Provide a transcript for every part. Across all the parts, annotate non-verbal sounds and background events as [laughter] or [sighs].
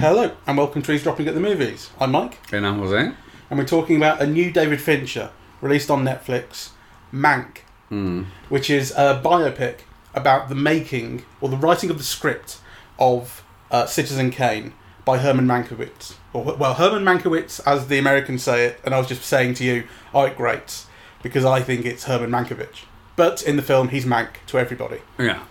Hello, and welcome to Eavesdropping at the Movies. I'm Mike, And I'm Jose. and we're talking about a new David Fincher released on Netflix, Mank, which is a biopic about the making or the writing of the script of uh, Citizen Kane by Herman Mankiewicz. Or, well, Herman Mankiewicz, as the Americans say it, and I was just saying to you, oh, it greats, because I think it's Herman Mankiewicz. But in the film, he's Mank to everybody. Yeah.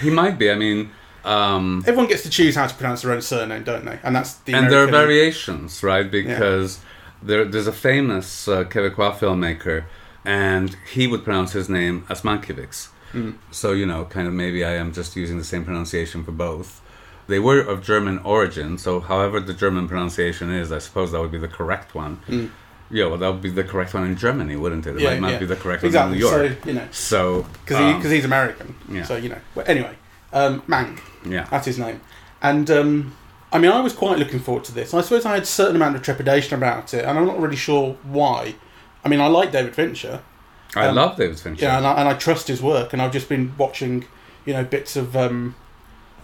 He might be. I mean, um, Everyone gets to choose how to pronounce their own surname, don't they? And that's the and there are variations, right? Because there, there's a famous uh, Quebecois filmmaker, and he would pronounce his name as Mankiewicz. Hmm. So, you know, kind of maybe I am just using the same pronunciation for both. They were of German origin, so however the German pronunciation is, I suppose that would be the correct one. Yeah, well, that would be the correct one in Germany, wouldn't it? It. Yeah, might not yeah. be the correct exactly. one in New York. So, you know, So, because um, he, he's American. yeah. So you know. Well, anyway, um, Mank. yeah. That's his name. And um, I mean, I was quite looking forward to this. I suppose I had a certain amount of trepidation about it, and I'm not really sure why. I mean, I like David Fincher, I um, love David Fincher. yeah, and I, and I trust his work. And I've just been watching, you know, bits of um,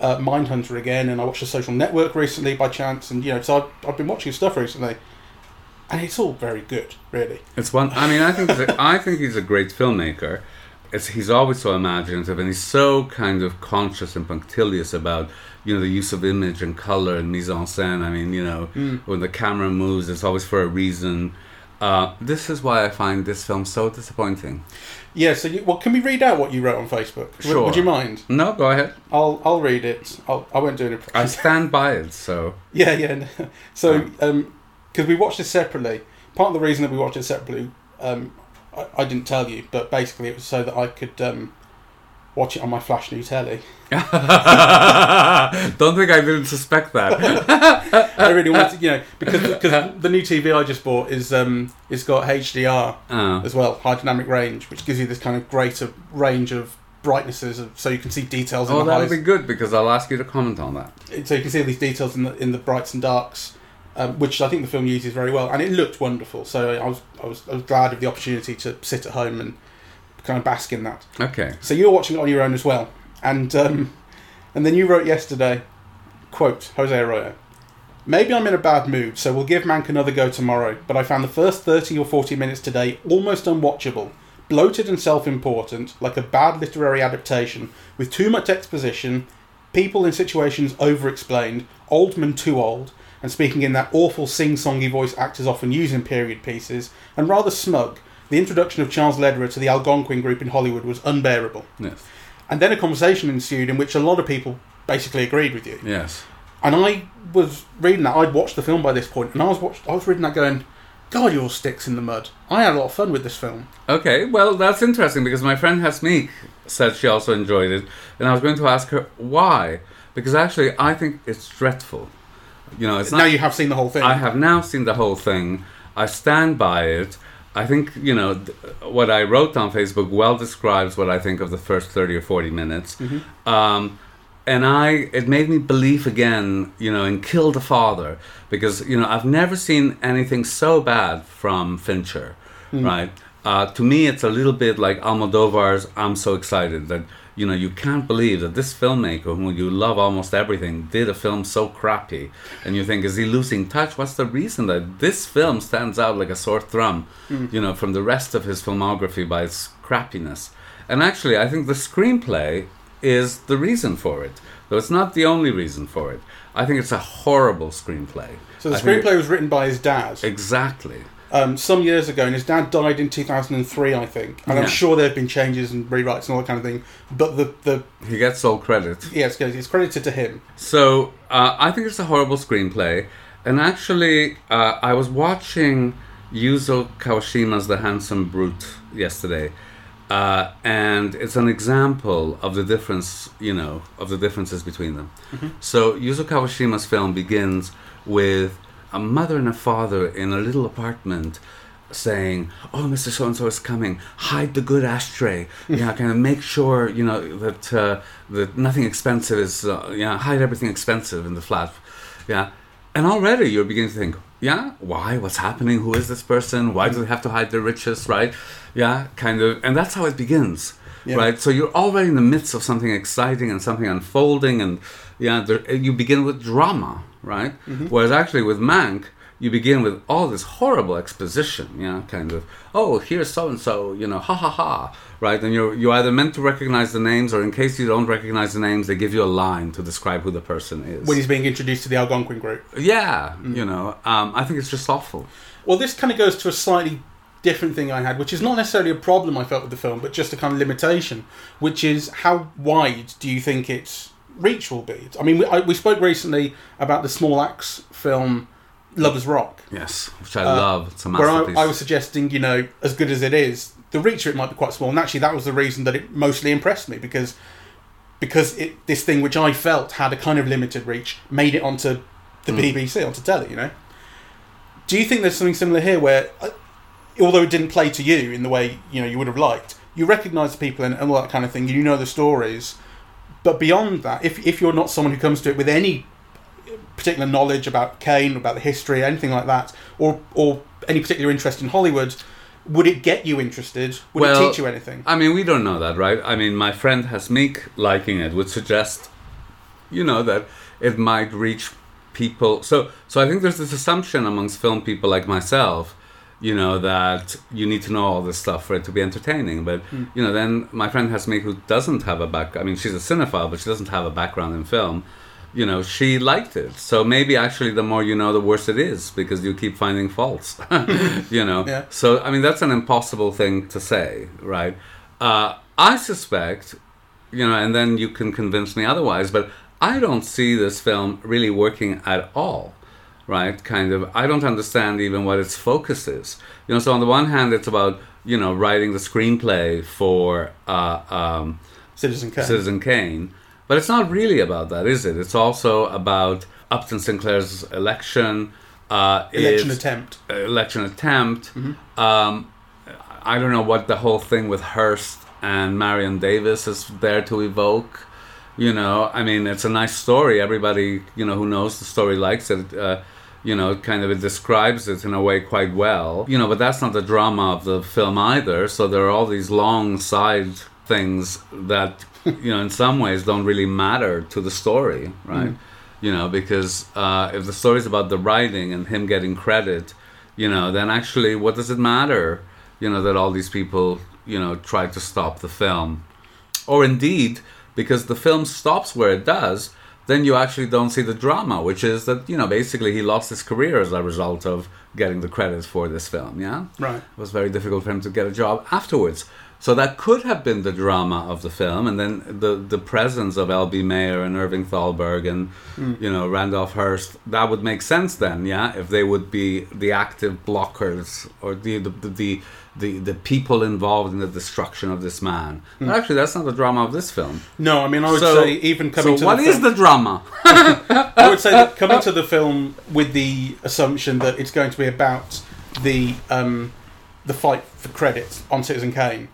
uh, Mindhunter again, and I watched The Social Network recently by chance, and you know, so I've, I've been watching stuff recently, and it's all very good, really. It's one. I mean, I think that, [laughs] I think he's a great filmmaker. It's he's always so imaginative, and he's so kind of conscious and punctilious about you know the use of image and color and mise en scène. I mean, you know, when the camera moves, it's always for a reason. Uh, this is why I find this film so disappointing. Yeah. So, you, well, can we read out what you wrote on Facebook? Would- Sure. Would you mind? No, go ahead. I'll I'll read it. I'll, I won't do it. I stand by it. So [laughs] Yeah, yeah. So, because we watched it separately, part of the reason that we watched it separately, um, I, I didn't tell you, but basically it was so that I could um, watch it on my flash new telly. [laughs] don't think I didn't suspect that. [laughs] I really wanted, to, you know, because because the new TV I just bought is um, it's got HDR Oh. as well, high dynamic range, which gives you this kind of greater range of brightnesses, so you can see details in Oh, the that would be good because I'll ask you to comment on that. so you can see these details in the in the brights and darks, um, which I think the film uses very well, and it looked wonderful. So I was I was I was glad of the opportunity to sit at home and kind of bask in that. Okay. So you're watching it on your own as well, and um, and then you wrote yesterday, quote Jose Arroyo. Maybe I'm in a bad mood, so we'll give Mank another go tomorrow. But I found the first 30 or 40 minutes today almost unwatchable. Bloated and self important, like a bad literary adaptation, with too much exposition, people in situations over explained, old men too old, and speaking in that awful sing songy voice actors often use in period pieces, and rather smug. The introduction of Charles Lederer to the Algonquin group in Hollywood was unbearable. Yes. And then a conversation ensued in which a lot of people basically agreed with you. Yes. And I was reading that. I'd watched the film by this point, and I was watched. I was reading that, going, "God, your sticks in the mud." I had a lot of fun with this film. Okay, well, that's interesting because my friend Hasmeek said she also enjoyed it, and I was going to ask her why. Because actually, I think it's dreadful. You know, it's not. now you have seen the whole thing. I have now seen the whole thing. I stand by it. I think you know th- what I wrote on Facebook well describes what I think of the first thirty or forty minutes. Um, and I, it made me believe again, you know, in Kill the Father because you know I've never seen anything so bad from Fincher, right? Uh, to me, it's a little bit like Almodovar's "I'm so excited" that you know you can't believe that this filmmaker, whom you love almost everything, did a film so crappy, and you think, is he losing touch? What's the reason that this film stands out like a sore thumb, mm. you know, from the rest of his filmography by its crappiness? And actually, I think the screenplay is the reason for it, though it's not the only reason for it. I think it's a horrible screenplay. so the I screenplay was written by his dad exactly. Um, some years ago, and his dad died in 2003, I think. And I'm sure there have been changes and rewrites and all that kind of thing. But the the He gets all credit. yes, it's credited to him. So uh, I think it's a horrible screenplay. And actually, uh, I was watching Yuzo Kawashima's The Handsome Brute yesterday, uh, and it's an example of the difference, you know, of the differences between them. So Yuzo Kawashima's film begins with a mother and a father in a little apartment saying, "Oh, Mr. So and So is coming. Hide the good ashtray. Yeah, kind of make sure you know that uh, that nothing expensive is. Uh, yeah, hide everything expensive in the flat. Yeah, and already you're beginning to think, yeah, why? What's happening? Who is this person? Why do they have to hide their riches? Right? Yeah, kind of, and that's how it begins, Yeah. right? So you're already in the midst of something exciting and something unfolding, and yeah, there, you begin with drama, right? Mm-hmm. Whereas actually with Mank, you begin with all this horrible exposition, yeah, kind of. Oh, here's so and so, you know, ha ha ha, right? And you're you're either meant to recognize the names, or in case you don't recognize the names, they give you a line to describe who the person is. when he's being introduced to the Algonquin group. yeah, Mm. you know, um, I think it's just awful. Well, this kind of goes to a slightly different thing I had, which is not necessarily a problem I felt with the film, but just a kind of limitation, which is how wide do you think its reach will be? I mean, we, I, we spoke recently about the Small Axe film Lovers Rock, Yes, which I love. It's a where. I, I was suggesting, you know, as good as it is, the reach of it might be quite small, and actually that was the reason that it mostly impressed me because because it this thing which I felt had a kind of limited reach made it onto the BBC onto telly, you know. Do you think there's something similar here where, uh, although it didn't play to you in the way you know you would have liked, you recognise the people and, and all that kind of thing, you know the stories, but beyond that, if if you're not someone who comes to it with any particular knowledge about Kane, about the history, anything like that, or or any particular interest in Hollywood, would it get you interested? Would Well, it teach you anything? I mean, we don't know that, right? I mean, my friend Hasmeek liking it would suggest, you know, that it might reach people. So, so I think there's this assumption amongst film people like myself, you know, that you need to know all this stuff for it to be entertaining. But you know, then my friend Hasmeek who doesn't have a back, I mean, she's a cinephile, but she doesn't have a background in film. You know, she liked it. So maybe actually, the more you know, the worse it is because you keep finding faults. [laughs] you know. Yeah. So I mean, that's an impossible thing to say, right? Uh, I suspect, you know, and then you can convince me otherwise, but I don't see this film really working at all, right? Kind of, I don't understand even what its focus is. You know, so on the one hand, it's about you know writing the screenplay for uh, um, Citizen Kane. Citizen Kane, but it's not really about that, is it? It's also about Upton Sinclair's election. Uh, Election attempt. election attempt. Um, I don't know what the whole thing with Hearst and Marion Davies is there to evoke. You know, I mean, it's a nice story. Everybody, you know, who knows the story likes it. Uh, you know, kind of it describes it in a way quite well. You know, but that's not the drama of the film either. So there are all these long side things that, you know, in some ways don't really matter to the story, right? You know, because uh, if the story's about the writing and him getting credit, you know, then actually, what does it matter? You know, that all these people, you know, tried to stop the film. Or indeed, because the film stops where it does, then you actually don't see the drama, which is that, you know, basically he lost his career as a result of getting the credit for this film, yeah? Right. It was very difficult for him to get a job afterwards. So that could have been the drama of the film, and then the the presence of L.B. Mayer and Irving Thalberg and mm. you know Randolph Hearst. That would make sense then, yeah, if they would be the active blockers or the the the the, the the people involved in the destruction of this man. But actually, that's not the drama of this film. No, I mean, I would So- say even coming so to what the is film, the drama? [laughs] I would say that coming to the film with the assumption that it's going to be about the um, the fight for credit on Citizen Kane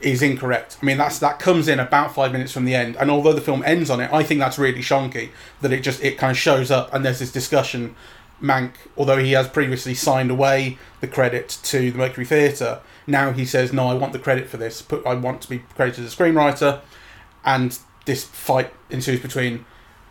is incorrect. I mean, that's that comes in about five minutes from the end, and although the film ends on it, I think that's really shonky that it just it kind of shows up and there's this discussion. Mank, although he has previously signed away the credit to the Mercury Theatre, now he says, "No, I want the credit for this. Put, I want to be credited as a screenwriter." And this fight ensues between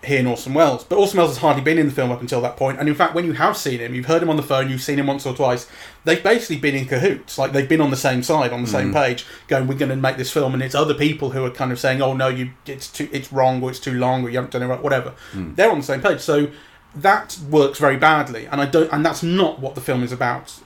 he and Orson Welles. But Orson Welles has hardly been in the film up until that point. And in fact, when you have seen him, you've heard him on the phone, you've seen him once or twice, they've basically been in cahoots. Like they've been on the same side, on the same mm. page, going, "We're going to make this film," and it's other people who are kind of saying, "Oh no, you, it's too, it's wrong, or it's too long, or you haven't done it right, whatever." Mm. They're on the same page, so that works very badly, and I don't, and that's not what the film is about.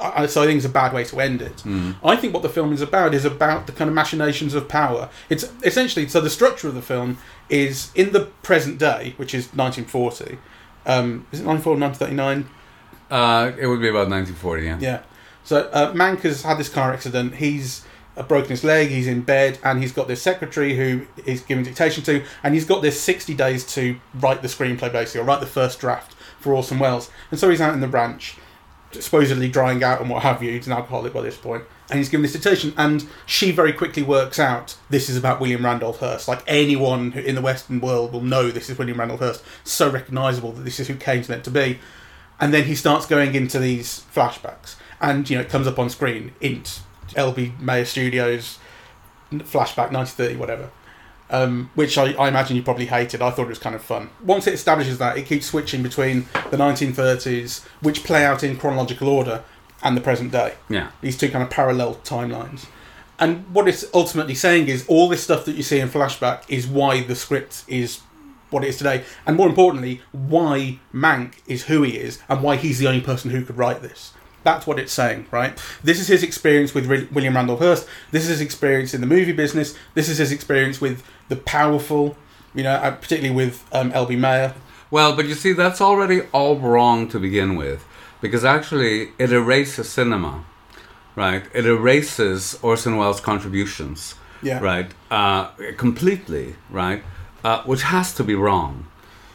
I, I- so I think it's a bad way to end it. I think what the film is about is about the kind of machinations of power. It's essentially so the structure of the film is in the present day, which is 1940. Um, is it 1940, 1939? Uh, it would be about 1940, yeah. Yeah. So uh, Mank has had this car accident. He's broken his leg. He's in bed, and he's got this secretary who he's giving dictation to, and he's got this sixty days to write the screenplay, basically, or write the first draft for Orson Welles. And so he's out in the ranch, supposedly drying out and what have you. He's an alcoholic by this point. point, and he's given this dictation. And she very quickly works out this is about William Randolph Hearst. Like anyone in the Western world will know this is William Randolph Hearst. So recognisable that this is who Kane's meant to be and then he starts going into these flashbacks and you know it comes up on screen int LB Mayer Studios flashback 1930 whatever. Um, which I, I imagine you probably hated. I thought it was kind of fun. Once it establishes that, it keeps switching between the 1930s, which play out in chronological order, and the present day. Yeah. These two kind of parallel timelines. And what it's ultimately saying is all this stuff that you see in flashback is why the script is what it is today, and more importantly, why Mank is who he is, and why he's the only person who could write this. That's what it's saying, right? This is his experience with Ri- William Randolph Hearst. This is his experience in the movie business. This is his experience with the powerful, you know, uh, particularly with um, L.B. Mayer. Well, but you see, that's already all wrong to begin with, because actually it erases cinema, right? It erases Orson Welles' contributions, Yeah. right? Uh, completely, right? Uh, which has to be wrong,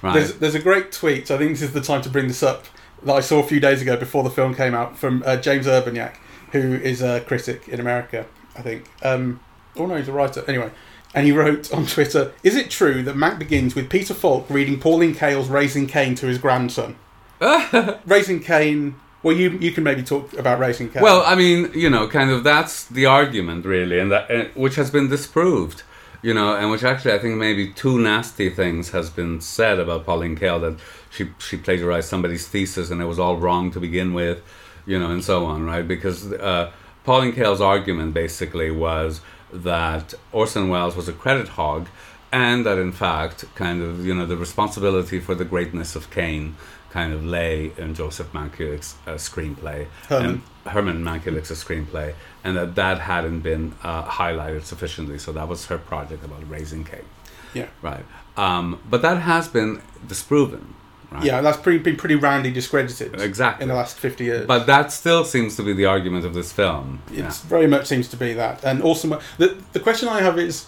right? There's, there's a great tweet. I think this is the time to bring this up that I saw a few days ago before the film came out from uh, James Urbaniak, who is a critic in America, I think. Um, oh no, he's a writer. Anyway, and he wrote on Twitter: "Is it true that Mank begins with Peter Falk reading Pauline Kael's Raising Kane to his grandson? [laughs] Raising Kane. Well, you you can maybe talk about Raising Kane. Well, I mean, you know, kind of that's the argument, really, and that uh, which has been disproved, you know, and which actually I think maybe two nasty things has been said about Pauline Kael that she she plagiarized somebody's thesis and it was all wrong to begin with, you know, and so on, right? Because uh, Pauline Kael's argument basically was that Orson Welles was a credit hog, and that in fact, kind of, you know, the responsibility for the greatness of Kane kind of lay in Joseph Mankiewicz's uh, screenplay. Herman. And Herman Mankiewicz's screenplay, and that that hadn't been uh, highlighted sufficiently. So that was her project about raising Kane, yeah, right? Um, but that has been disproven, right? yeah, that's pretty, been pretty roundly discredited Exactly. in the last fifty years. But that still seems to be the argument of this film. It Yeah. very much seems to be that. And also, the the question I have is,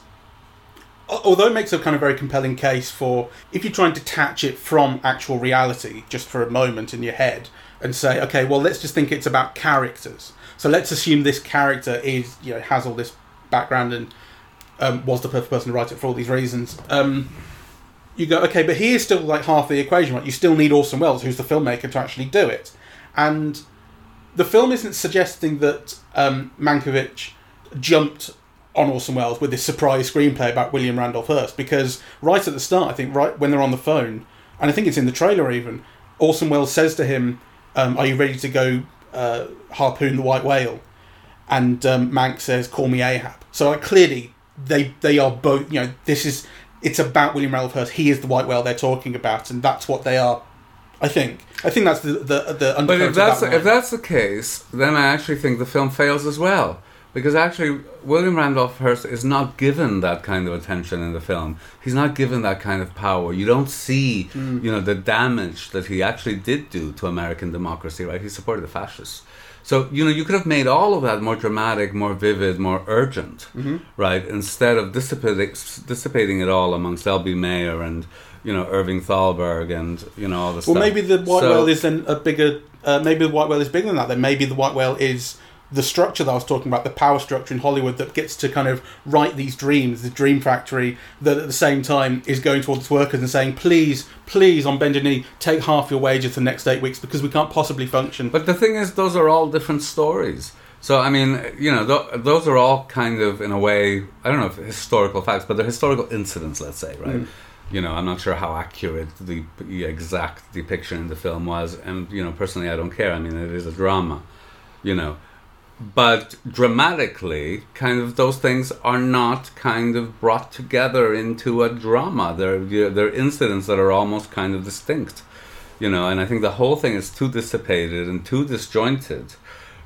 although it makes a kind of very compelling case for if you try and detach it from actual reality just for a moment in your head and say, okay, well, let's just think it's about characters. So let's assume this character is, you know, has all this background and um, was the perfect person to write it for all these reasons. Um, you go, okay, but he is still like half the equation, right? You still need Orson Welles, who's the filmmaker, to actually do it. And the film isn't suggesting that um, Mankiewicz jumped on Orson Welles with this surprise screenplay about William Randolph Hearst because right at the start, I think, right when they're on the phone, and I think it's in the trailer even, Orson Welles says to him, um, "Are you ready to go uh, harpoon the white whale?" And um, Mank says, "Call me Ahab." So clearly, they they are both. You know, this is it's about William Randolph Hearst. He is the white whale they're talking about, and that's what they are. I think. I think that's the the the But if that's that if that's the case, then I actually think the film fails as well. Because actually, William Randolph Hearst is not given that kind of attention in the film. He's not given that kind of power. You don't see, Mm. you know, the damage that he actually did do to American democracy. Right? He supported the fascists. So you know, you could have made all of that more dramatic, more vivid, more urgent, Mm-hmm. right? Instead of dissipating, dissipating it all amongst L.B. Mayer and you know Irving Thalberg and you know all the stuff. Well, stuff. maybe the white So- whale is then a bigger. Uh, maybe the white whale is bigger than that. Then maybe the white whale is the structure that I was talking about, the power structure in Hollywood that gets to kind of write these dreams, the dream factory that at the same time is going towards its workers and saying, please, please, on bended knee, take half your wages for the next eight weeks because we can't possibly function. But the thing is, those are all different stories. So I mean, you know, th- those are all kind of, in a way, I don't know if historical facts, but they're historical incidents, let's say, right? Mm. You know, I'm not sure how accurate the the exact depiction in the film was, and you know, personally, I don't care. I mean, it is a drama, you know, but dramatically, kind of those things are not kind of brought together into a drama. They're they're incidents that are almost kind of distinct you know and i think the whole thing is too dissipated and too disjointed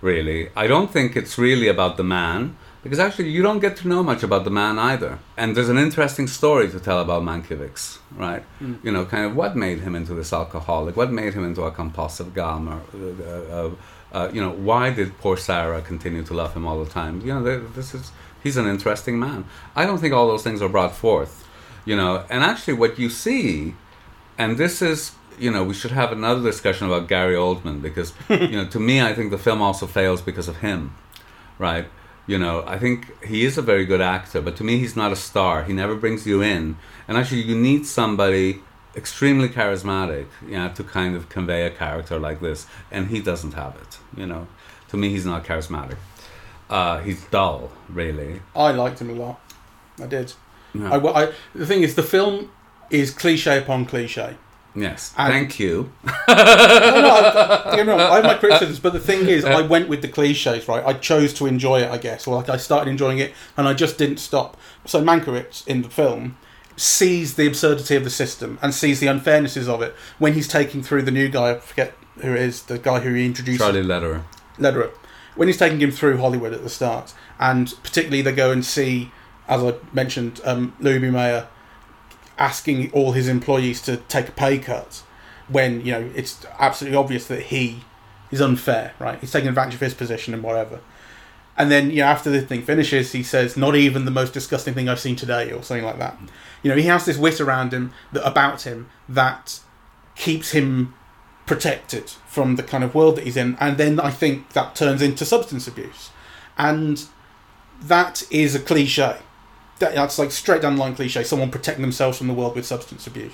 really i don't think it's really about the man because actually you don't get to know much about the man either. And there's an interesting story to tell about mankiewicz right? You know kind of what made him into this alcoholic? What made him into a compulsive gamer? Uh, uh, uh, you know why did poor sarah continue to love him all the time? You know this is he's an interesting man. I don't think all those things are brought forth you know? And actually what you see and this is you know we should have another discussion about Gary Oldman because [laughs] you know to me I think the film also fails because of him right you know I think he is a very good actor but to me he's not a star he never brings you in and actually you need somebody extremely charismatic you know to kind of convey a character like this and he doesn't have it you know to me he's not charismatic uh, he's dull, really. I liked him a lot. I did. No. I, I, the thing is, the film is cliche upon cliche. Yes, and- thank you. no, no, I, don't get I have my criticisms, but the thing is, I [laughs] went with the cliches, right? I chose to enjoy it, I guess, or like I started enjoying it, and I just didn't stop. So Mankiewicz in the film sees the absurdity of the system and sees the unfairnesses of it when he's taking through the new guy. I forget who it is, the guy who he introduced. Charlie Lederer. Lederer, when he's taking him through Hollywood at the start, and particularly they go and see, as I mentioned, um, Louis B. Mayer asking all his employees to take a pay cut when you know it's absolutely obvious that he is unfair, right? He's taking advantage of his position and whatever. And then, you know, after the thing finishes, he says, "Not even the most disgusting thing I've seen today," or something like that. You know, he has this wit around him that about him that keeps him protected from the kind of world that he's in. And then I think that turns into substance abuse, and that is a cliche. That, that's like straight down the line cliche. Someone protecting themselves from the world with substance abuse.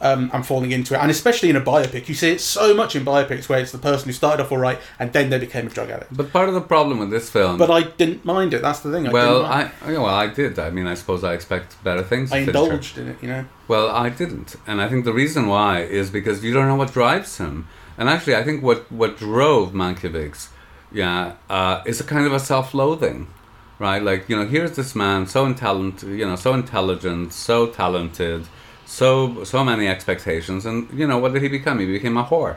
Um, and falling into it, and especially in a biopic, you see it so much in biopics where it's the person who started off all right and then they became a drug addict. But part of the problem with this film. But I didn't mind it. That's the thing. I well, didn't mind. I well I did. I mean, I suppose I expect better things. I indulged in it. You know. Well, I didn't, and I think the reason why is because you don't know what drives him. And actually, I think what what drove Mankiewicz, yeah, uh, is a kind of a self-loathing, right? Like you know, here's this man so intelligent, you know, so intelligent, so talented, so so many expectations, and you know, what did he become? He became a whore.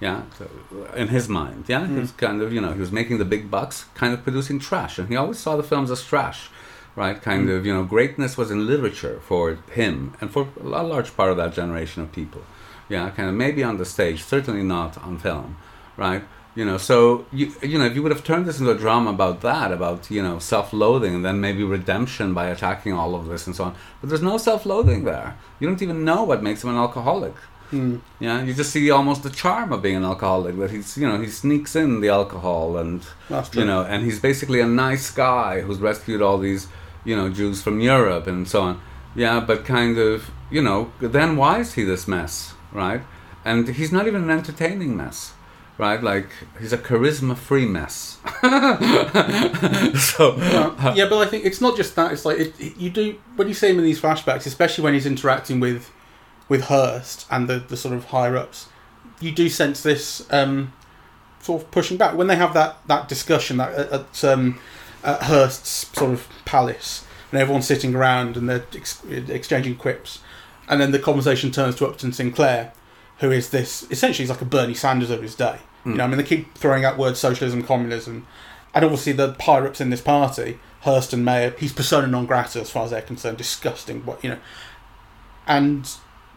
Yeah, so, in his mind, yeah, he was mm. kind of you know he was making the big bucks, kind of producing trash, and he always saw the films as trash right? Kind mm. of, you know, greatness was in literature for him and for a large part of that generation of people. Yeah, kind of maybe on the stage, certainly not on film, right? You know, so you you know, if you would have turned this into a drama about that, about you know self-loathing, and then maybe redemption by attacking all of this and so on, but there's no self-loathing there. You don't even know what makes him an alcoholic. Hmm. Yeah, you just see almost the charm of being an alcoholic. That he's, you know, he sneaks in the alcohol, and you know, and he's basically a nice guy who's rescued all these, you know, Jews from Europe and so on. Yeah, but kind of, you know, then why is he this mess, right? And he's not even an entertaining mess, right? Like he's a charisma-free mess. [laughs] so Yeah, yeah, but I think it's not just that. It's like it, it- you do when you see him in these flashbacks, especially when he's interacting with with Hearst and the, the sort of higher ups. You do sense this um, sort of pushing back when they have that that discussion that at, at, um, at Hearst's sort of palace, and everyone's sitting around and they're ex- exchanging quips, and then the conversation turns to Upton Sinclair, who is this essentially he's like a Bernie Sanders of his day. You hmm. know, I mean, they keep throwing out words socialism, communism, and obviously the pirates in this party, Hearst and Mayer, he's persona non grata as far as they're concerned. Disgusting, what you know. And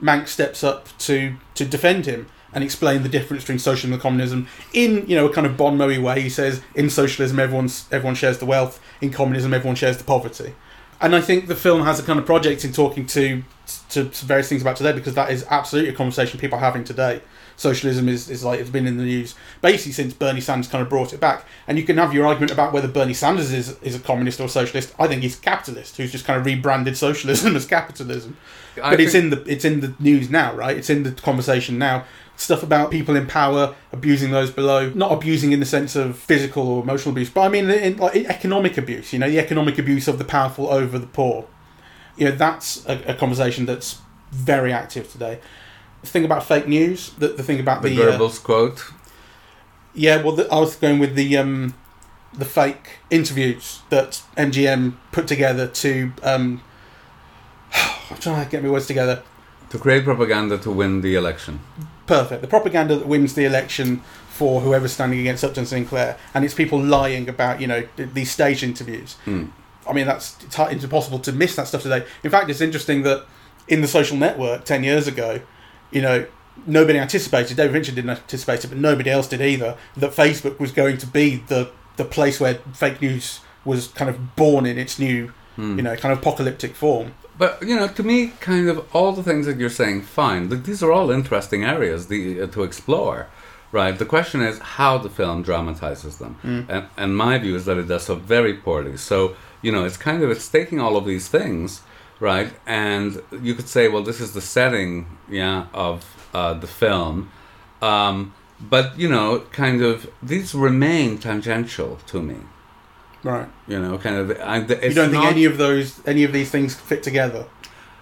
Mank steps up to to defend him and explain the difference between socialism and communism in you know a kind of bon mot way. He says in socialism everyone's everyone shares the wealth, in communism everyone shares the poverty. And I think the film has a kind of project in talking to to various things about today because that is absolutely a conversation people are having today. Socialism is, is like it's been in the news basically since Bernie Sanders kind of brought it back. And you can have your argument about whether Bernie Sanders is, is a communist or a socialist. I think he's a capitalist who's just kind of rebranded socialism [laughs] as capitalism. I but it's in the it's in the news now, right? It's in the conversation now. Stuff about people in power abusing those below, not abusing in the sense of physical or emotional abuse, but I mean in, like economic abuse. You know, the economic abuse of the powerful over the poor. You know, that's a, a conversation that's very active today. The thing about fake news, the, the thing about the the, uh, Goebbels quote. yeah, well, the, I was going with the um, the fake interviews that MGM put together to. Um, [sighs] I'm trying to get my words together. To create propaganda to win the election. Perfect. The propaganda that wins the election for whoever's standing against Upton Sinclair, and it's people lying about you know these stage interviews. Mm. I mean, that's it's, hard, it's impossible to miss that stuff today. In fact, it's interesting that in the social network ten years ago, you know, nobody anticipated. David Fincher didn't anticipate it, but nobody else did either. That Facebook was going to be the the place where fake news was kind of born in its new, you know, kind of apocalyptic form. But you know, to me, kind of all the things that you're saying, fine. Th- These are all interesting areas the, uh, to explore, right? The question is how the film dramatizes them, and and my view is that it does so very poorly. So you know, it's kind of it's taking all of these things, right? And you could say, well, this is the setting, yeah, of uh, the film, um, but you know, kind of these remain tangential to me Right. You know, kind of. I, it's You don't think any of those, any of these things fit together?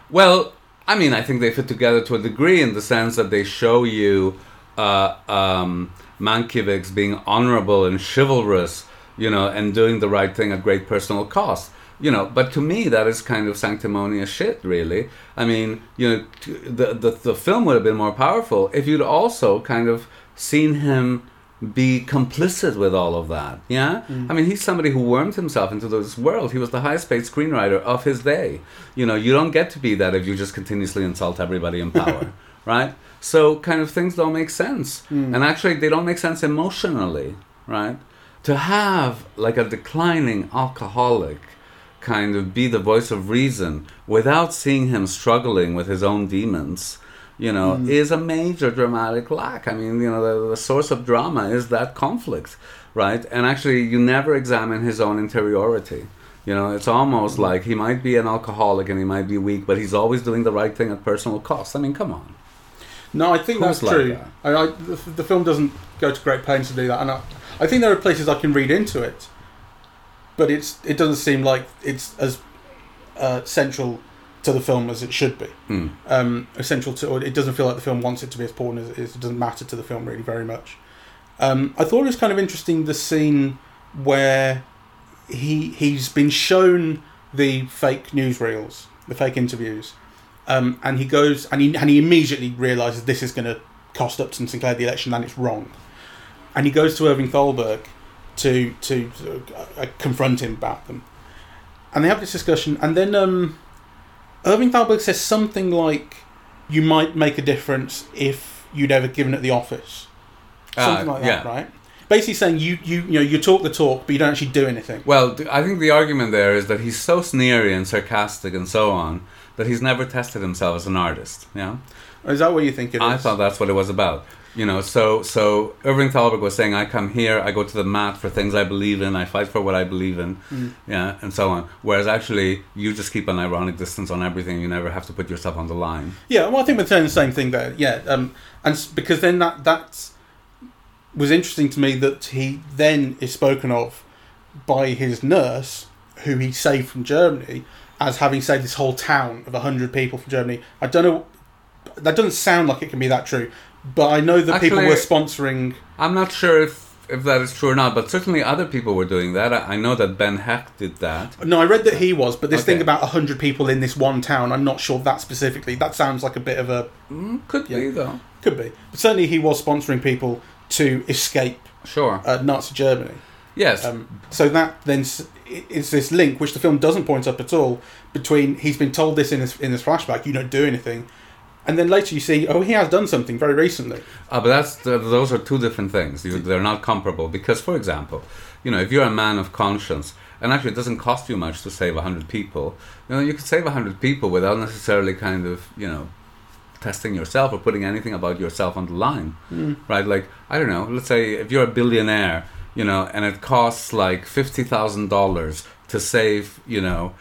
Well, I mean, I think they fit together to a degree in the sense that they show you uh, um, Mankiewicz being honorable and chivalrous, you know, and doing the right thing at great personal cost. You know, but to me, that is kind of sanctimonious shit, really. I mean, you know, the, the, the film would have been more powerful if you'd also kind of seen him be complicit with all of that. Yeah? Mm. I mean, he's somebody who wormed himself into this world. He was the highest paid screenwriter of his day. You know, you don't get to be that if you just continuously insult everybody in power, [laughs] right? So, kind of things don't make sense. Mm. And actually, they don't make sense emotionally, right? To have like a declining alcoholic kind of be the voice of reason without seeing him struggling with his own demons you know mm. is a major dramatic lack. I mean you know the, the source of drama is that conflict right? And actually you never examine his own interiority. You know it's almost mm. like he might be an alcoholic and he might be weak but he's always doing the right thing at personal cost. I mean come on. No, I think Who's that's like true. that? I, I, the, the film doesn't go to great pains to do that, and I, I think there are places I can read into it, but it's it doesn't seem like it's as uh, central to the film as it should be. Hmm. Um, essential to, or it doesn't feel like the film wants it to be as important as it is. It doesn't matter to the film really very much. Um, I thought it was kind of interesting the scene where he he's been shown the fake newsreels, the fake interviews, um, and he goes and he and he immediately realizes this is going to cost Upton Sinclair the election and it's wrong, and he goes to Irving Thalberg to to uh, uh, confront him about them, and they have this discussion, and then um, Irving Thalberg says something like, "You might make a difference if you'd ever given it the office." something Uh, like that, right? Basically saying you, you you know you talk the talk, but you don't actually do anything. Well, I think the argument there is that he's so sneery and sarcastic and so on that he's never tested himself as an artist. Yeah, Is that what you think it is? I thought that's what it was about. You know, so so Irving Thalberg was saying, "I come here, I go to the mat for things I believe in, I fight for what I believe in, Mm. yeah, and so on." Whereas actually, you just keep an ironic distance on everything. You never have to put yourself on the line. Yeah, well, I think we're saying the same thing there. Yeah, um, and because then that that was interesting to me that he then is spoken of by his nurse, who he saved from Germany, as having saved this whole town of hundred people from Germany. I don't know. That doesn't sound like it can be that true, but I know that people were sponsoring. I'm not sure if if that is true or not, but certainly other people were doing that. I, I know that Ben Hecht did that. No, I read that he was, but this Okay. thing about hundred people in this one town, I'm not sure that specifically. That sounds like a bit of a Mm, could be though. could be, but certainly he was sponsoring people to escape Sure. uh, Nazi Germany. yes. Um, so that then is this link, which the film doesn't point up at all, between he's been told this in this in this flashback, you don't do anything, and then later you see, oh, he has done something very recently. Uh, but that's th- those are two different things. You, they're not comparable because, for example, you know, if you're a man of conscience, and actually it doesn't cost you much to save hundred people, you know, you could save hundred people without necessarily kind of you know testing yourself or putting anything about yourself on the line, right? Like I don't know. Let's say if you're a billionaire, you know, and it costs like fifty thousand dollars to save, you know,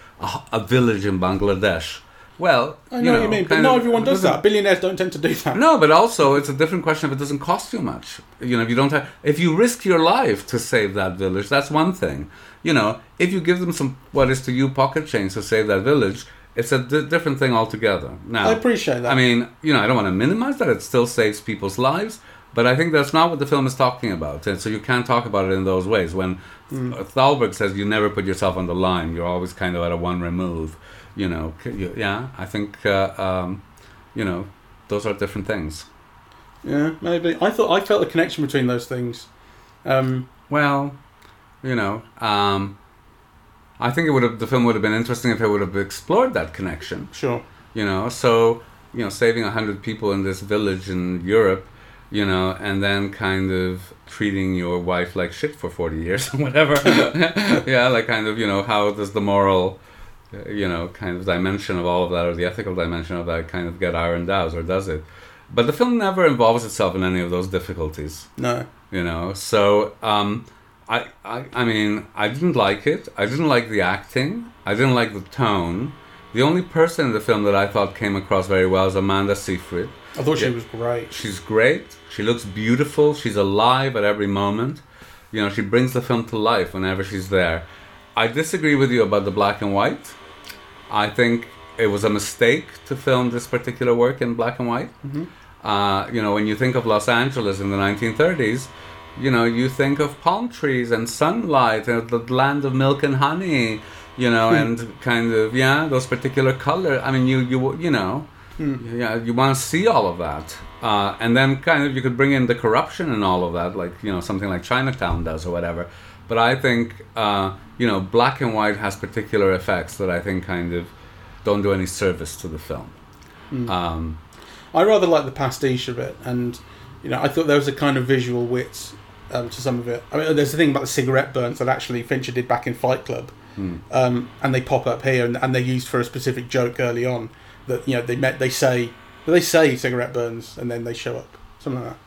a village in Bangladesh. Well, I know, what you mean, but not everyone does that. Billionaires don't tend to do that. no, but also it's a different question if it doesn't cost you much. You know, if you don't have, if you risk your life to save that village, that's one thing. You know, if you give them some what is to you pocket change to save that village, it's a different thing altogether. Now, I appreciate that. I mean, you know, I don't want to minimize that. It still saves people's lives, but I think that's not what the film is talking about. And so you can't talk about it in those ways. When uh, Thalberg says you never put yourself on the line, you're always kind of at a one remove. You know, yeah, I think, uh, um, you know, those are different things. yeah, maybe. I thought I felt a connection between those things. Um, Well, you know, um, I think it would have the film would have been interesting if it would have explored that connection. sure. You know, so you know, saving a hundred people in this village in Europe, you know, and then kind of treating your wife like shit for forty years or whatever. [laughs] [laughs] yeah, like kind of you know, how does the moral, you know, kind of dimension of all of that, or the ethical dimension of that, kind of get ironed out, or does it? But the film never involves itself in any of those difficulties No. you know so um I, I i mean i didn't like it i didn't like the acting i didn't like the tone the only person in the film that i thought came across very well is amanda seyfried I thought she Yeah. was great. she's great she looks beautiful she's alive at every moment you know she brings the film to life whenever she's there I disagree with you about the black and white. I think it was a mistake to film this particular work in black and white. Uh, you know, when you think of Los Angeles in the 1930s, you know, you think of palm trees and sunlight and the land of milk and honey, you know, and kind of yeah, those particular color. I mean, you you you know, yeah, you want to see all of that, uh, and then kind of you could bring in the corruption and all of that, like you know, something like Chinatown does or whatever. But I think uh, you know, black and white has particular effects that I think kind of don't do any service to the film. Um, I rather like the pastiche of it, and you know, I thought there was a kind of visual wit um, to some of it. I mean, there's the thing about the cigarette burns that actually Fincher did back in Fight Club, um, and they pop up here, and, and they're used for a specific joke early on. That you know, they met, they say, they say cigarette burns, and then they show up, something like that.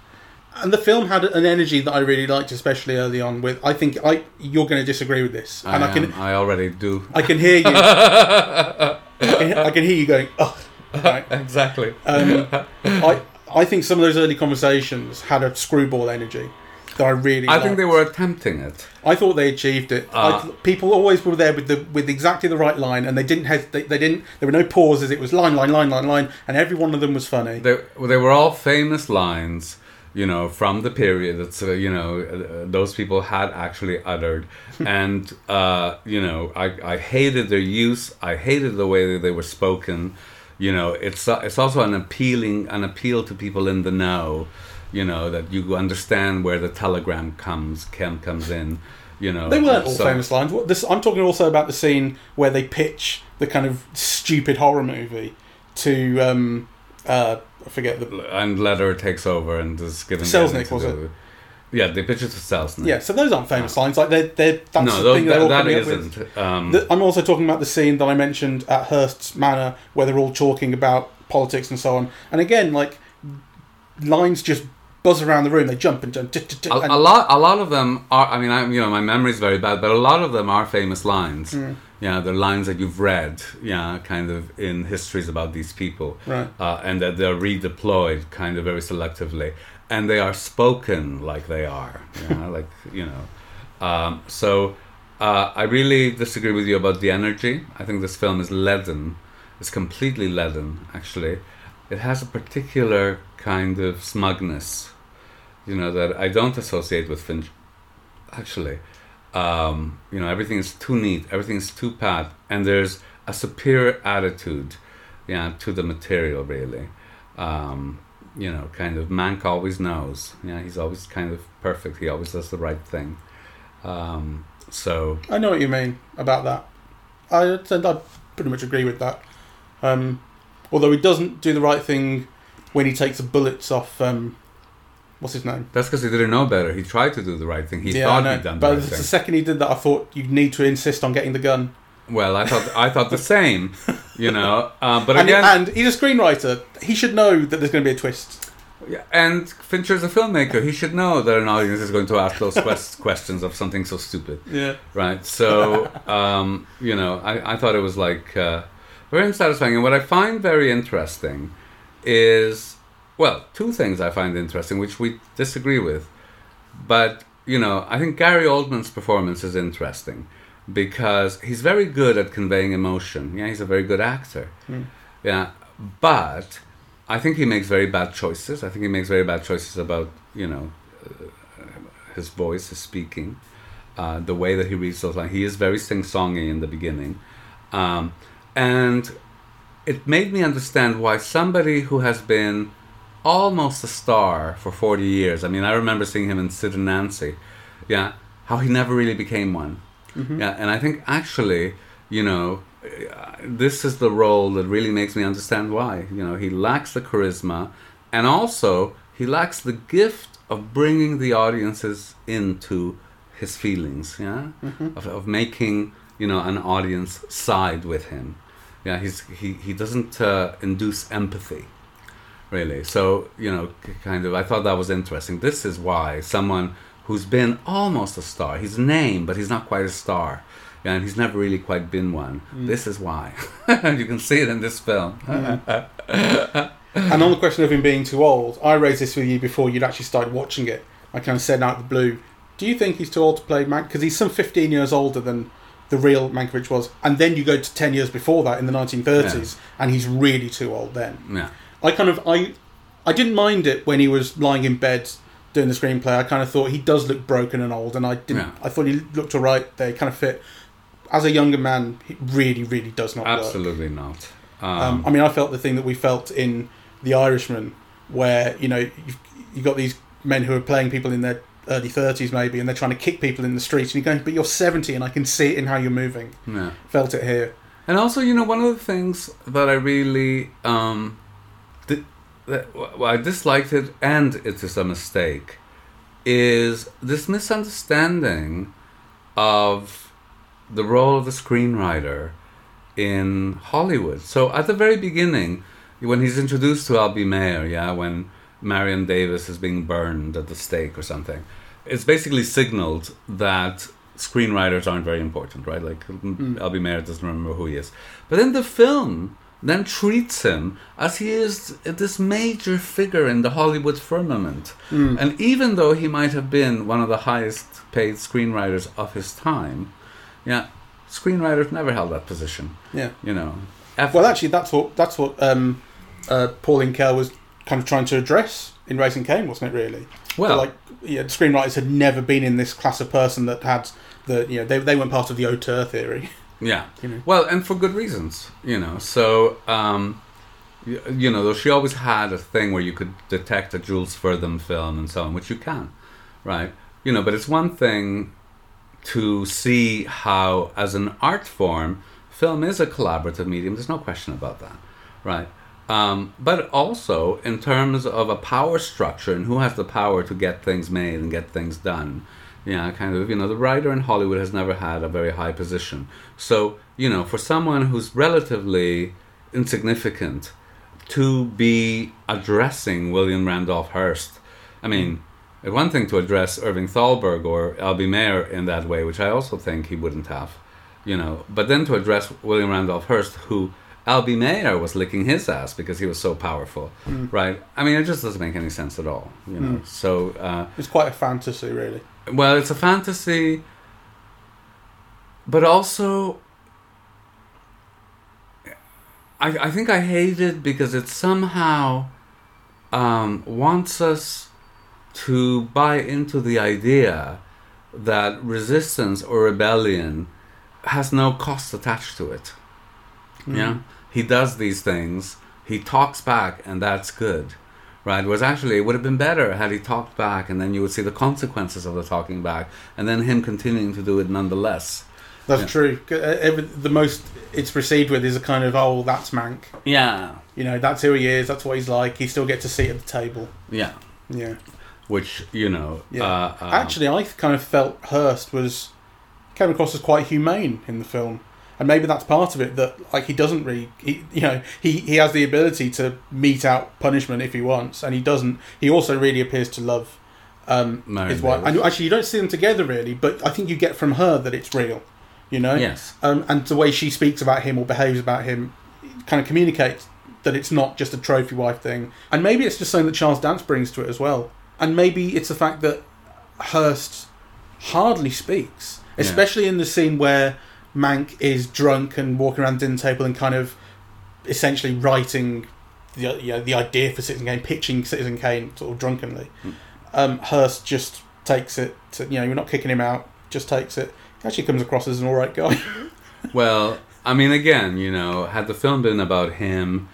And the film had an energy that I really liked, especially early on. With I think I you're going to disagree with this, and I, I, can I already do. I can hear you. [laughs] I, can, I can hear you going. Oh, right. [laughs] exactly. Um, [laughs] I I think some of those early conversations had a screwball energy that I really. I think they were attempting it. I thought they achieved it. Ah. I, people always were there with the with exactly the right line, and they didn't have they, they didn't. There were no pauses. It was line, line, line, line, line, and every one of them was funny. They, they were all famous lines, you know, from the period that uh, you know uh, those people had actually uttered, [laughs] and uh, you know, I, I hated their use. I hated the way that they were spoken. You know, it's uh, it's also an appealing an appeal to people in the know. You know that you understand where the telegram comes Kem comes in. You know, They weren't all so- famous lines. What- This, I'm talking also about the scene where they pitch the kind of stupid horror movie to um, uh, I forget the And Letter takes over and is given. Selznick, was do- Yeah, pitch it to Selznick. yeah. So those aren't famous lines. Like they're, they're that's no, the those, thing they're that, all that coming up with. isn't. Um, The, I'm also talking about the scene that I mentioned at Hearst's Manor, where they're all talking about politics and so on. And again, like lines just buzz around the room. They jump and jump. tut, a, and- a lot, a lot of them are. I mean, I, you know, my memory's very bad, but a lot of them are famous lines. Mm. Yeah, they're lines that you've read. Yeah, kind of in histories about these people, Right. uh, and that they're redeployed kind of very selectively, and they are spoken like they are. Yeah, [laughs] like you know. Um, so uh, I really disagree with you about the energy. I think this film is leaden. It's completely leaden, actually. It has a particular kind of smugness, you know, that I don't associate with Finch. Actually, um, you know, everything is too neat, everything is too pat, and there's a superior attitude, yeah, to the material, really. Um, you know, kind of Mank always knows. Yeah, he's always kind of perfect. He always does the right thing. Um, so I know what you mean about that. I I pretty much agree with that. Um, although he doesn't do the right thing when he takes the bullets off. Um, what's his name? that's because he didn't know better. He tried to do the right thing. He yeah, thought he'd done but the right the thing. second he did that, I thought you need to insist on getting the gun. Well, I thought I thought the same, [laughs] you know. Uh, but and, again, and he's a screenwriter. He should know that there's going to be a twist. Yeah, and Fincher's a filmmaker. He should know that an audience is going to ask those quest- [laughs] questions of something so stupid, Yeah. right? So, um, you know, I, I thought it was like uh, very unsatisfying. And what I find very interesting is, well, two things I find interesting, which we disagree with. But, you know, I think Gary Oldman's performance is interesting because he's very good at conveying emotion. Yeah, he's a very good actor. Yeah, but I think he makes very bad choices. I think he makes very bad choices about you know uh, his voice, his speaking, uh, the way that he reads those lines. He is very sing-songy in the beginning, um, and it made me understand why somebody who has been almost a star for 40 years. I mean, I remember seeing him in Sid and Nancy. Yeah, how he never really became one. Yeah, and I think actually, you know, this is the role that really makes me understand why. You know, he lacks the charisma, and also he lacks the gift of bringing the audiences into his feelings. Yeah, of, of making you know an audience side with him. Yeah, he's he he doesn't uh, induce empathy really. So you know, kind of, I thought that was interesting. This is why someone who's been almost a star, he's named, but he's not quite a star, and he's never really quite been one. Mm. This is why. [laughs] you can see it in this film. [laughs] And on the question of him being too old, I raised this with you before you'd actually started watching it. I kind of said out of the blue, do you think he's too old to play Mank? Because he's some 15 years older than the real Mankiewicz was, and then you go to ten years before that in the 1930s, and he's really too old then. Yeah. I kind of I I didn't mind it when he was lying in bed doing the screenplay. I kind of thought he does look broken and old, and I didn't. Yeah. I thought he looked alright. They kind of fit. As a younger man, he really, really does not work. Absolutely not. Um, Um, I mean, I felt the thing that we felt in The Irishman, where you know you've, you got these men who are playing people in their early thirties, maybe, and they're trying to kick people in the streets, and you're going, "But you're 70, and I can see it in how you're moving." yeah. Felt it here. And also, you know, one of the things that I really um, that, well, I disliked it, and it is a mistake, is this misunderstanding of the role of the screenwriter in Hollywood. So at the very beginning, when he's introduced to LB Mayer, yeah, when Marion Davies is being burned at the stake or something, it's basically signaled that screenwriters aren't very important, right? Like hmm. LB Mayer doesn't remember who he is. But then the film then treats him as he is this major figure in the Hollywood firmament. And even though he might have been one of the highest paid screenwriters of his time, yeah, screenwriters never held that position. Yeah. You know, Well, actually, that's what that's what um, uh, Pauline Kael was kind of trying to address in Raising Kane, wasn't it? Really. well, like yeah, screenwriters had never been in this class of person that had the you know they they weren't part of the auteur theory. [laughs] yeah. You know. Well, and for good reasons, you know. So, um, you, you know, though she always had a thing where you could detect a Jules Furthman film and so on, which you can, right? You know, but it's one thing to see how, as an art form, film is a collaborative medium. There's no question about that, right? Um, but also in terms of a power structure and who has the power to get things made and get things done. Yeah, kind of, you know, the writer in Hollywood has never had a very high position. So, you know, for someone who's relatively insignificant to be addressing William Randolph Hearst, I mean, one thing to address Irving Thalberg or LB Mayer in that way, which I also think he wouldn't have, you know, but then to address William Randolph Hearst, who LB Mayer was licking his ass because he was so powerful, right? I mean, it just doesn't make any sense at all, you know. So, uh, It's quite a fantasy, really. well, it's a fantasy, but also, I, I think I hate it because it somehow um, wants us to buy into the idea that resistance or rebellion has no cost attached to it. Yeah, he does these things. He talks back, and that's good, right? Whereas actually, it would have been better had he talked back, and then you would see the consequences of the talking back, and then him continuing to do it nonetheless. That's Yeah. true. Uh, The most it's received with is a kind of oh, that's Mank. Yeah, You know, that's who he is. That's what he's like. He still gets a seat at the table. yeah. Yeah. Which you know, Yeah. uh, uh, Actually, I kind of felt Hearst was came across as quite humane in the film, and maybe that's part of it. That like he doesn't really, he, you know, he he has the ability to mete out punishment if he wants, and he doesn't. He also really appears to love um, Marion his wife. And actually, you don't see them together really, but I think you get from her that it's real. You know. yes, Um, and the way she speaks about him or behaves about him kind of communicates that it's not just a trophy wife thing. And maybe it's just something that Charles Dance brings to it as well. And maybe it's the fact that Hearst hardly speaks, Yeah. especially in the scene where Mank is drunk and walking around the dinner table and kind of essentially writing the you know, the idea for Citizen Kane, pitching Citizen Kane sort of drunkenly. Um, Hearst just takes it. To, you know, you're not kicking him out. Just takes it. He actually comes across as an all right guy. [laughs] Well, I mean, again, you know, had the film been about him,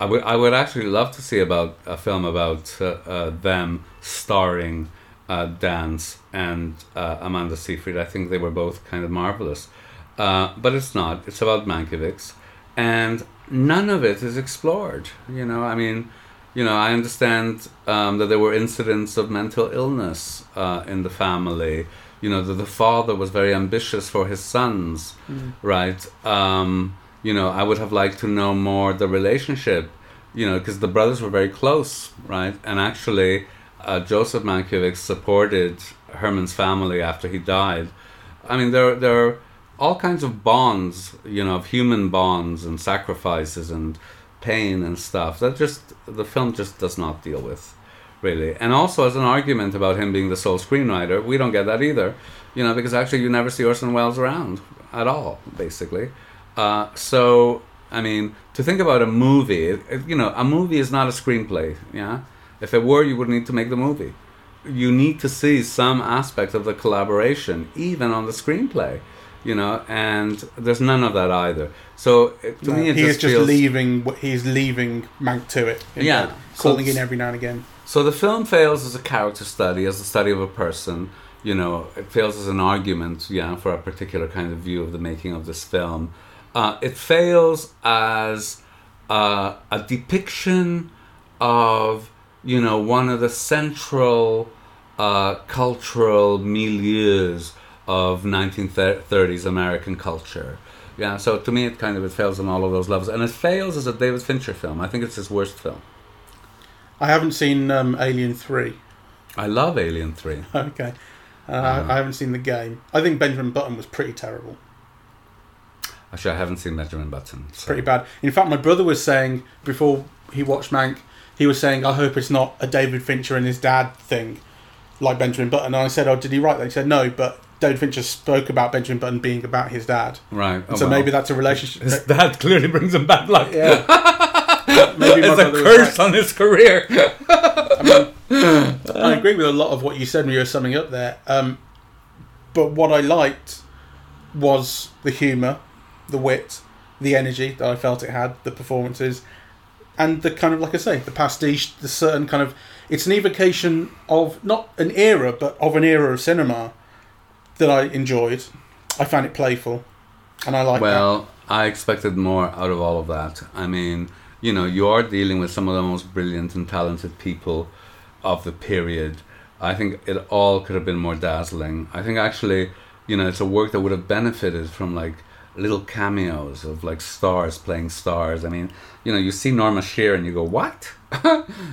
I would I would actually love to see about a film about uh, uh, them starring uh, Dance and uh, Amanda Seyfried. I think they were both kind of marvelous, uh, but it's not. It's about Mankiewicz, and none of it is explored. You know, I mean. You know, I understand um, that there were incidents of mental illness uh, in the family. You know, that the father was very ambitious for his sons, right? Um, you know, I would have liked to know more the relationship, you know, because the brothers were very close, right? And actually, uh, Joseph Mankiewicz supported Herman's family after he died. I mean, there there are all kinds of bonds, you know, of human bonds and sacrifices and pain and stuff that just the film just does not deal with, really. And also as an argument about him being the sole screenwriter, we don't get that either, you know, because actually you never see Orson Welles around at all, basically. Uh, so, I mean, to think about a movie, you know, a movie is not a screenplay, yeah? If it were, you would need to make the movie. You need to see some aspect of the collaboration, even on the screenplay, you know, and there's none of that either. So, to No, me, it he just is just feels, leaving. He's leaving Mank to it. Yeah. fact, So calling in every now and again. So the film fails as a character study, as a study of a person. You know, it fails as an argument, yeah, for a particular kind of view of the making of this film. Uh, it fails as uh, a depiction of, you know, one of the central uh, cultural milieus of 1930s American culture. Yeah, so to me, it kind of it fails on all of those levels, and it fails as a David Fincher film. I think it's his worst film. I haven't seen um, Alien Three. I love Alien Three. [laughs] Okay, uh, Uh-huh. I haven't seen the game. I think Benjamin Button was pretty terrible. Actually, I haven't seen Benjamin Button. so- Pretty bad. In fact, my brother was saying before he watched Mank, he was saying, "I hope it's not a David Fincher and his dad thing, like Benjamin Button." And I said, "Oh, did he write that?" He said, "No, but David Fincher spoke about Benjamin Button being about his dad, Right. oh, so well. maybe that's a relationship." his dad clearly brings him bad luck. yeah, [laughs] maybe it's a curse right. on his career. I agree with a lot of what you said when you were summing up there. Um, but what I liked was the humour, the wit, the energy that I felt it had, the performances, and the kind of, like I say, the pastiche, the certain kind of. It's an evocation of not an era, but of an era of cinema that I enjoyed. I found it playful, and I like that. well, I expected more out of all of that. I mean, you know, you are dealing with some of the most brilliant and talented people of the period. I think it all could have been more dazzling. I think actually, you know, it's a work that would have benefited from like little cameos of like stars playing stars. I mean, you know, you see Norma Shearer and you go, "What?" [laughs]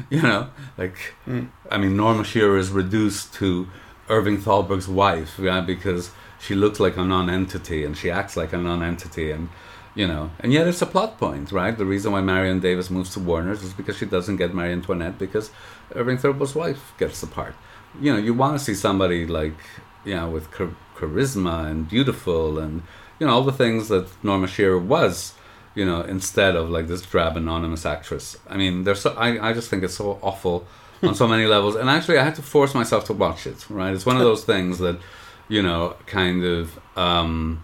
you know, like hmm. I mean, Norma Shearer is reduced to Irving Thalberg's wife, yeah, because she looks like a non-entity and she acts like a non-entity, and you know, and yet it's a plot point, right? The reason why Marion Davies moves to Warner's is because she doesn't get Marie Antoinette because Irving Thalberg's wife gets the part. You know, you want to see somebody like, you know, with char- charisma and beautiful and you know all the things that Norma Shearer was you know, instead of like this drab anonymous actress. I mean, there's so I, I just think it's so awful on so many levels. And actually, I had to force myself to watch it. Right, it's one of those things that, you know, kind of, um,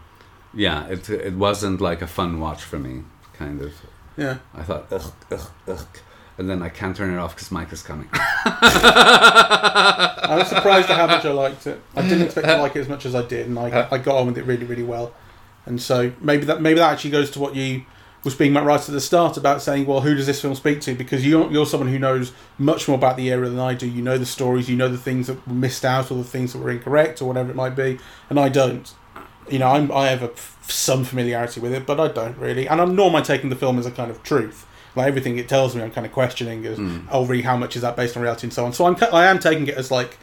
yeah, it it wasn't like a fun watch for me. Kind of, yeah. I thought, ugh, ugh, ugh. And then I can't turn it off because Mike is coming. [laughs] I was surprised at how much I liked it. I didn't expect to like it as much as I did, and I, I got on with it really, really well. And so maybe that maybe that actually goes to what you was being right at the start about saying, well, who does this film speak to? Because you're you're someone who knows much more about the era than I do. You know the stories, you know the things that were missed out, or the things that were incorrect, or whatever it might be, and I don't. You know, I'm, I have a, some familiarity with it, but I don't really, and I'm nor am I taking the film as a kind of truth. Like everything it tells me, I'm kind of questioning as, oh, really, how much is that based on reality and so on. So I'm, I am taking it as like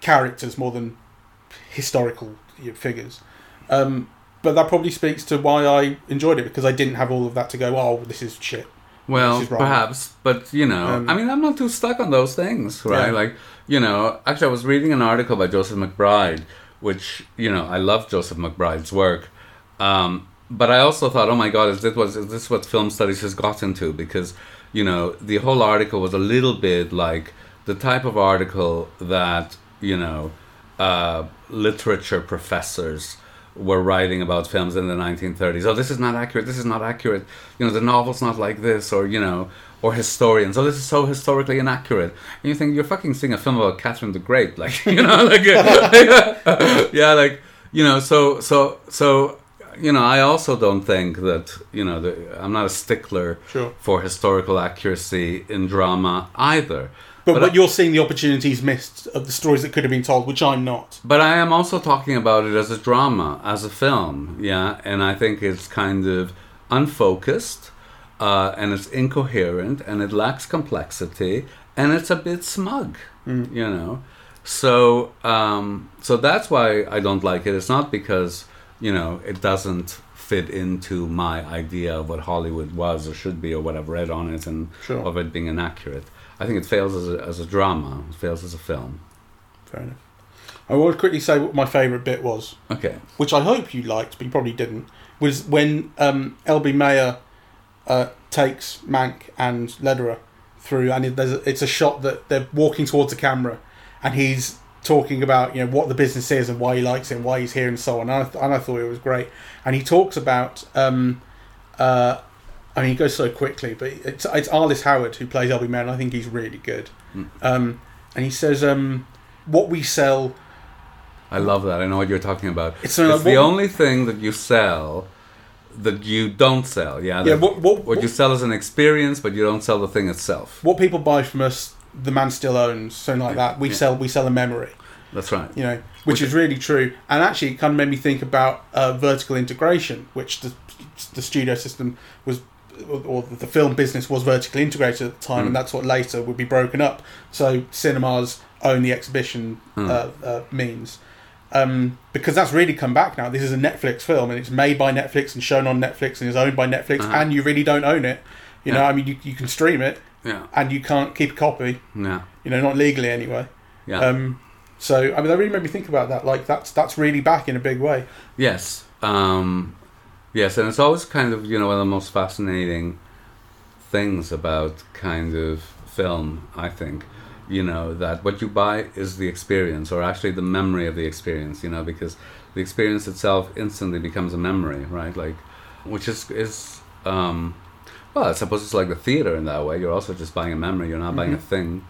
characters more than historical figures. Um, but that probably speaks to why I enjoyed it because I didn't have all of that to go. Oh, this is shit. Well, is perhaps, but you know, Um, I mean, I'm not too stuck on those things, right? Yeah. Like, you know, actually, I was reading an article by Joseph McBride, which you know, I love Joseph McBride's work, um, but I also thought, oh my God, is this what is this what film studies has gotten to? Because you know, the whole article was a little bit like the type of article that you know, uh, literature professors were writing about films in the 1930s. Oh, this is not accurate. This is not accurate. You know, the novel's not like this, or you know, or historians. Oh, this is so historically inaccurate. And you think you're fucking seeing a film about Catherine the Great, like [laughs] you know, like [laughs] yeah, like you know. So so so you know, I also don't think that you know, the, I'm not a stickler Sure. for historical accuracy in drama either. But, But but I- you're seeing the opportunities missed of the stories that could have been told, which I'm not. But I am also talking about it as a drama, as a film, yeah. And I think it's kind of unfocused, uh, and it's incoherent, and it lacks complexity, and it's a bit smug, you know. So, um, so that's why I don't like it. It's not because you know it doesn't fit into my idea of what Hollywood was or should be or what I've read on it and Sure. of it being inaccurate. I think it fails as a, as a drama. It fails as a film. Fair enough. I to quickly say what my favourite bit was, Okay. which I hope you liked, but you probably didn't. Was when um, LB Mayer uh, takes Mank and Lederer through, and it, there's a, it's a shot that they're walking towards the camera, and he's talking about you know what the business is and why he likes it and why he's here and so on. And I, th- and I thought it was great. And he talks about, um, uh, I mean, he goes so quickly, but it's it's Arliss Howard who plays LB Mayer, and I think he's really good. Mm. Um, and he says, um, "What we sell." I love that. I know what you're talking about. It's It's, sort of the only thing that you sell that you don't sell. Yeah. Yeah, what, what, what you sell is an experience, but you don't sell the thing itself. what people buy from us, the man still owns, something like that. We Yeah. sell we sell a memory, That's right. you know, which Which- is really true. And actually, it kind of made me think about uh, vertical integration, which the the studio system was, or the film business was vertically integrated at the time, Mm. and that's what later would be broken up. So cinemas own the exhibition Mm. uh, uh, means. Um, because that's really come back now. This is a Netflix film, and it's made by Netflix and shown on Netflix and is owned by Netflix, Uh-huh. and you really don't own it. You know, I mean, you, you can stream it, Yeah. and you can't keep a copy. Yeah. You know, not legally anyway. Yeah. Um, so I mean, that really made me think about that. Like that's that's really back in a big way. Yes. Um, yes, and it's always kind of you know one of the most fascinating things about kind of film. I think you know that what you buy is the experience, or actually the memory of the experience. You know, because the experience itself instantly becomes a memory, right? Like, which is is um, well, I suppose it's like the theater in that way. You're also just buying a memory. You're not buying a thing,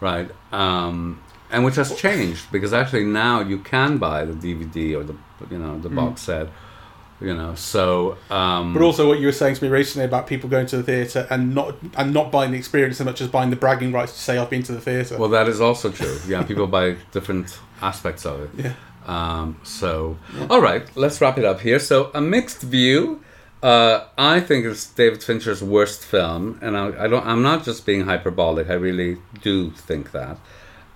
right? Um, and which has changed because actually now you can buy the DVD or the you know the box set, you know. So, um, But also, what you were saying to me recently about people going to the theatre and not and not buying the experience so much as buying the bragging rights to say I've been to the theatre. well, that is also true. Yeah, people buy different aspects of it. yeah. Um, so, all right, let's wrap it up here. So, a mixed view. Uh, I think it's David Fincher's worst film, and I, I don't. I'm not just being hyperbolic. I really do think that.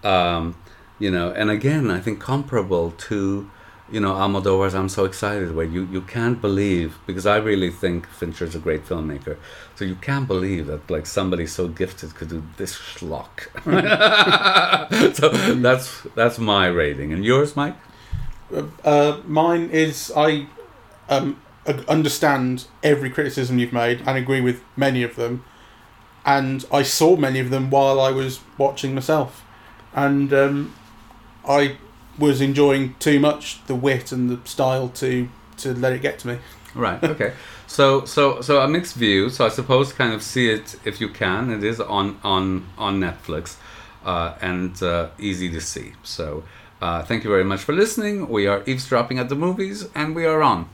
Um, you know, and again, I think comparable to, you know, Almodovar's "I'm So Excited," where you you can't believe because I really think Fincher's a great filmmaker. So you can't believe that like somebody so gifted could do this schlock. [laughs] so that's that's my rating, and yours, Mike. Uh, mine is I um, understand every criticism you've made and agree with many of them, and I saw many of them while I was watching myself, and um, I was enjoying too much the wit and the style to to let it get to me. Right. Okay. [laughs] so so so a mixed view. So I suppose kind of see it if you can. It is on on on Netflix, uh, and uh, easy to see. So uh, thank you very much for listening. We are eavesdropping at the movies, and we are on.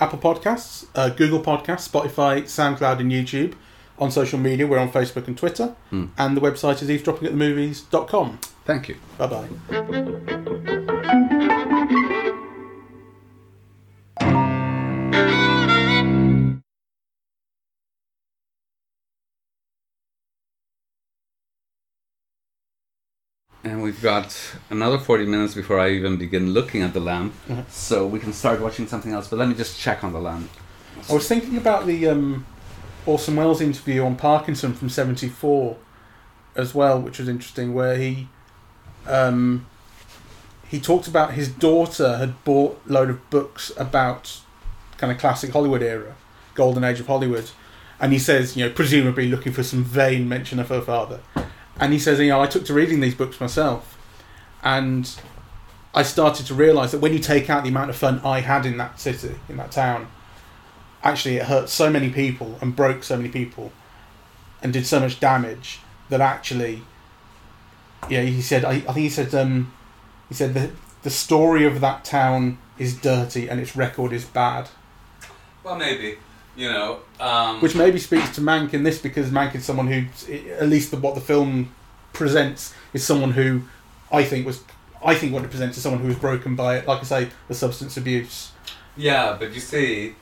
Apple Podcasts, uh, Google Podcasts, Spotify, SoundCloud, and YouTube. On social media, we're on Facebook and Twitter, Hmm. and the website is eavesdroppingatthemovies.com. Thank you. Bye bye. And we've got another 40 minutes before I even begin looking at the lamb. Mhm. So we can start watching something else. But let me just check on the lamp. I was thinking about the um, Orson Welles interview on Parkinson from '74 as well, which was interesting, where he um, he talked about his daughter had bought a load of books about kind of classic Hollywood era, golden age of Hollywood, and he says, you know, presumably looking for some vain mention of her father, and he says, you know, I took to reading these books myself, and I started to realise that when you take out the amount of fun I had in that city, in that town, actually it hurt so many people and broke so many people and did so much damage that actually yeah he said I, I think he said um he said that the story of that town is dirty and its record is bad Well, maybe. You know. Um, which maybe speaks to Mank in this because Mank is someone who at least the, what the film presents is someone who I think was I think what it presents is someone who was broken by it like I say the substance abuse Yeah, but you see,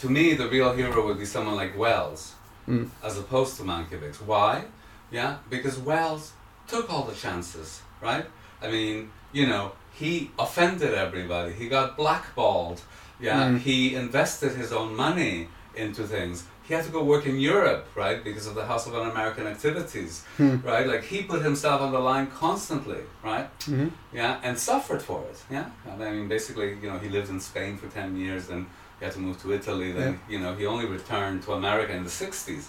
to me, the real hero would be someone like Welles, Mm. as opposed to Mankiewicz. Why? Yeah, because Welles took all the chances, right? I mean, you know, he offended everybody. He got blackballed. Yeah, Mm. he invested his own money into things. He had to go work in Europe, right, because of the House of Un-American Activities, Hmm. right? Like he put himself on the line constantly, right? hmm Yeah, and suffered for it. Yeah, I mean, basically, you know, he lived in Spain for ten years, then he had to move to Italy. Then, you know, he only returned to America in the '60s,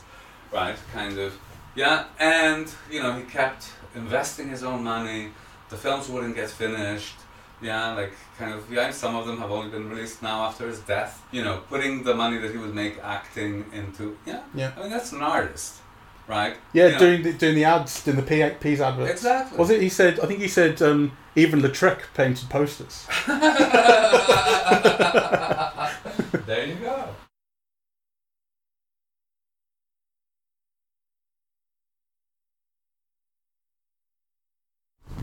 right? Kind of, yeah. And you know, he kept investing his own money. The films wouldn't get finished. Yeah, like kind of yeah. Some of them have only been released now after his death. You know, putting the money that he would make acting into yeah. Yeah. I mean, that's an artist, right? Yeah, You know, doing the, doing the ads, doing the P P's adverts. exactly. Was it? He said. I think he said. Um, even Lautrec painted posters. [laughs] there you go.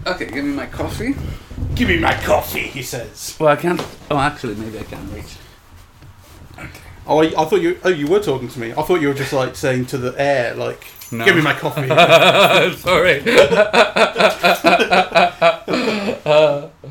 Okay, give me my coffee. Give me my coffee, he says. Well, I can't. Oh, actually, maybe I can reach. Oh, I, I thought you. Oh, you were talking to me. I thought you were just like saying to the air, like, No. "Give me my coffee." [laughs] [laughs] Sorry. [laughs]